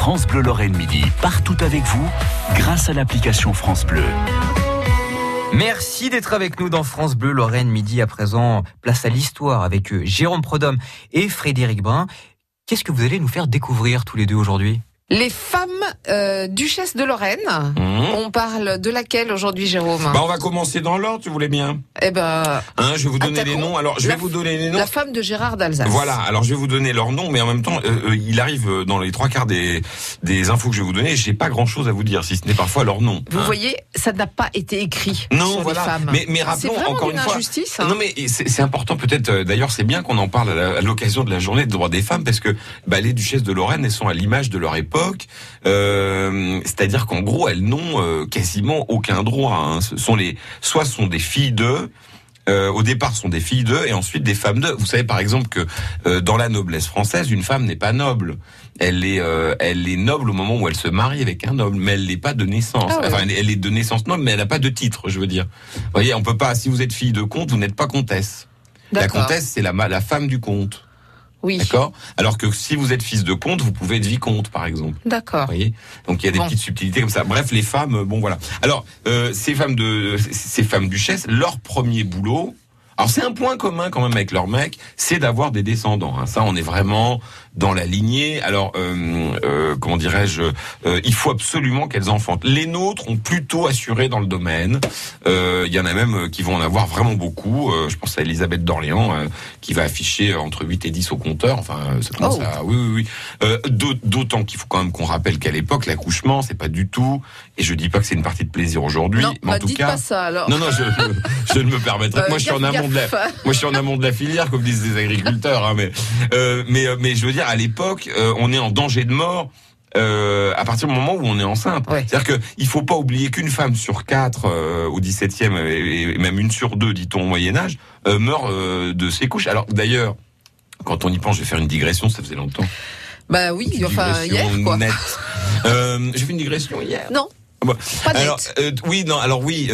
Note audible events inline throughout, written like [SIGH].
France Bleu Lorraine Midi, partout avec vous, grâce à l'application France Bleu. Merci d'être avec nous dans France Bleu Lorraine Midi. À présent, place à l'histoire avec euh, Jérôme Prodhomme et Frédéric Brun. Qu'est-ce que vous allez nous faire découvrir tous les deux aujourd'hui? Les femmes euh, duchesses de Lorraine. Mmh. On parle de laquelle aujourd'hui, Jérôme? Bah, on va commencer dans l'ordre, tu voulais bien? Eh ben, Hein, je vais vous donner les noms. Alors, je vais vous donner les noms. la femme de Gérard d'Alsace. Voilà, alors je vais vous donner leurs noms, mais en même temps, euh, euh, il arrive dans les trois quarts des, des infos que je vais vous donner, j'ai pas grand chose à vous dire, si ce n'est parfois leur nom. Vous hein. voyez, ça n'a pas été écrit Non, sur voilà. les femmes. Mais, mais c'est rappelons encore une une fois. injustice. hein. Non, mais c'est important peut-être. euh, D'ailleurs, c'est bien qu'on en parle à l'occasion de la journée des droits des femmes, parce que bah, les duchesses de Lorraine, elles sont à l'image de leur époque. Euh, C'est-à-dire qu'en gros, elles n'ont euh, quasiment aucun droit. hein. Ce sont les, soit ce sont des filles d'eux. euh, au départ, ce sont des filles d'eux et ensuite des femmes d'eux. Vous savez par exemple que euh, dans la noblesse française, une femme n'est pas noble. Elle est, euh, elle est noble au moment où elle se marie avec un noble, mais elle n'est pas de naissance. Ah ouais. Enfin, elle est- elle est de naissance noble, mais elle n'a pas de titre, je veux dire. Vous voyez, on peut pas. Si vous êtes fille de comte, vous n'êtes pas comtesse. La comtesse, c'est la femme du comte, Oui. d'accord. Alors que si vous êtes fils de comte, vous pouvez être vicomte, par exemple. D'accord. Vous voyez Donc il y a des Bon. petites subtilités comme ça. Bref, les femmes, bon voilà. Alors euh, ces femmes de ces femmes duchesses, leur premier boulot. Alors c'est un point commun quand même avec leur mec, c'est d'avoir des descendants. hein. Ça, on est vraiment dans la lignée. Alors euh, euh, comment dirais-je euh, Il faut absolument qu'elles enfantent. Les nôtres ont plutôt assuré dans le domaine. Euh, Il y en a même euh, qui vont en avoir vraiment beaucoup. Euh, je pense à Elisabeth d'Orléans euh, qui va afficher entre 8 et 10 au compteur. Enfin, ça commence Oh. à oui oui oui. Euh, d'aut- D'autant qu'il faut quand même qu'on rappelle qu'à l'époque, l'accouchement, c'est pas du tout. Et je dis pas que c'est une partie de plaisir aujourd'hui, mais en bah, tout dites cas. pas ça alors. Non, non, je, je ne me permettrai. [LAUGHS] Euh, moi, je suis en amont de la, gaffe. [LAUGHS] moi, je suis en amont de la filière, comme disent les agriculteurs. Hein, mais, euh, mais, euh, mais je veux dire, à l'époque, euh, on est en danger de mort. Euh, à partir du moment où on est enceinte, Ouais. c'est-à-dire que il faut pas oublier qu'une femme sur quatre euh, au XVIIe et, et même une sur deux, dit-on au Moyen Âge, euh, meurt de ses couches. Alors d'ailleurs, quand on y pense, je vais faire une digression, ça faisait longtemps. Bah oui, Une enfin hier quoi. j'ai fait une digression hier? Non. Bon. Pas Alors, oui, non, alors oui,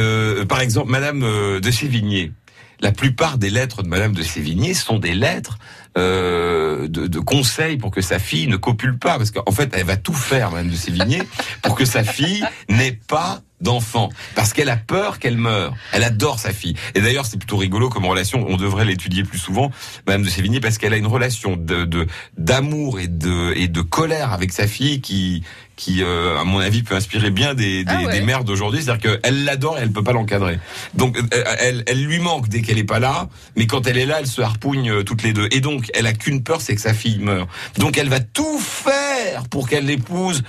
par exemple, Madame de Sévigné. La plupart des lettres de Madame de Sévigné sont des lettres euh, de, de conseils pour que sa fille ne copule pas, parce qu'en fait, elle va tout faire, Madame de Sévigné, pour que sa fille n'ait pas d'enfant, parce qu'elle a peur qu'elle meure. Elle adore sa fille. Et d'ailleurs, c'est plutôt rigolo comme relation. On devrait l'étudier plus souvent, Madame de Sévigné, parce qu'elle a une relation de de- d'amour et de et de colère avec sa fille qui qui, euh, à mon avis, peut inspirer bien des, des, Ah ouais. des mères d'aujourd'hui. C'est-à-dire qu'elle l'adore et elle peut pas l'encadrer. Donc, euh, elle, elle lui manque dès qu'elle est pas là, mais quand elle est là, elle se harpougne euh, toutes les deux. Et donc, elle a qu'une peur, c'est que sa fille meure. Donc, elle va tout faire pour qu'elle l'épouse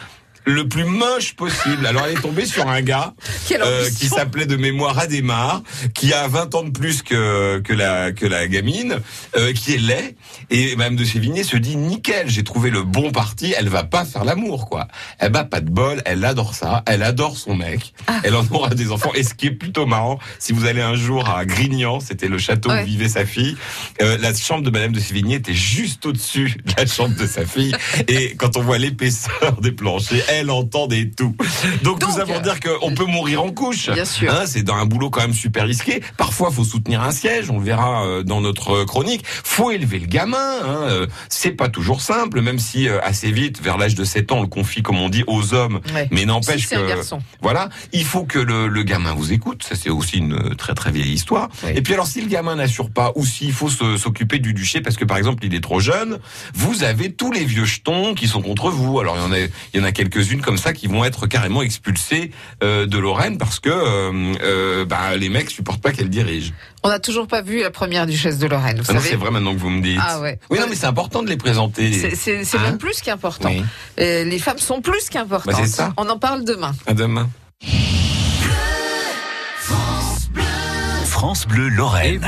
le plus moche possible. Alors, elle est tombée sur un gars [LAUGHS] euh, qui s'appelait de mémoire Adémar, qui a 20 ans de plus que que la que la gamine, euh, qui est laid. Et Madame de Sévigné se dit nickel, j'ai trouvé le bon parti. Elle va pas faire l'amour, quoi. Elle bat pas de bol. Elle adore ça. Elle adore son mec. Ah. Elle en aura des enfants. Et ce qui est plutôt marrant, si vous allez un jour à Grignan, c'était le château Ouais. où vivait sa fille. euh, la chambre de Madame de Sévigné était juste au-dessus de la chambre de sa fille. [LAUGHS] Et quand on voit l'épaisseur des planchers, elle entendait tout. Donc, Donc, tout ça pour dire qu'on peut mourir en couche. Bien sûr. Hein, c'est dans un boulot quand même super risqué. Parfois, faut soutenir un siège. On le verra euh, dans notre chronique. Faut élever le gamin. Hein. euh, C'est pas toujours simple, même si euh, assez vite, vers l'âge de 7 ans, on le confie, comme on dit, aux hommes. Ouais. Mais Si n'empêche un que garçon. voilà, il faut que le, le gamin vous écoute. Ça, c'est aussi une très très vieille histoire. Et puis alors, si le gamin n'assure pas, ou s'il faut s'occuper du duché parce que par exemple il est trop jeune, vous avez tous les vieux jetons qui sont contre vous. Alors il y en a, il y en a quelques-unes comme ça qui vont être carrément expulsées euh, de Lorraine parce que euh, euh, bah, les mecs supportent pas qu'elle dirige. On n'a toujours pas vu la première duchesse de Lorraine, vous Ah non, savez. c'est vrai maintenant que vous me dites. Ah ouais. Oui, non, mais c'est important de les présenter. C'est- C'est c'est Hein même plus qu'important. Oui. Les femmes sont plus qu'importantes. Bah, c'est ça. On en parle demain. À demain. France Bleu Lorraine.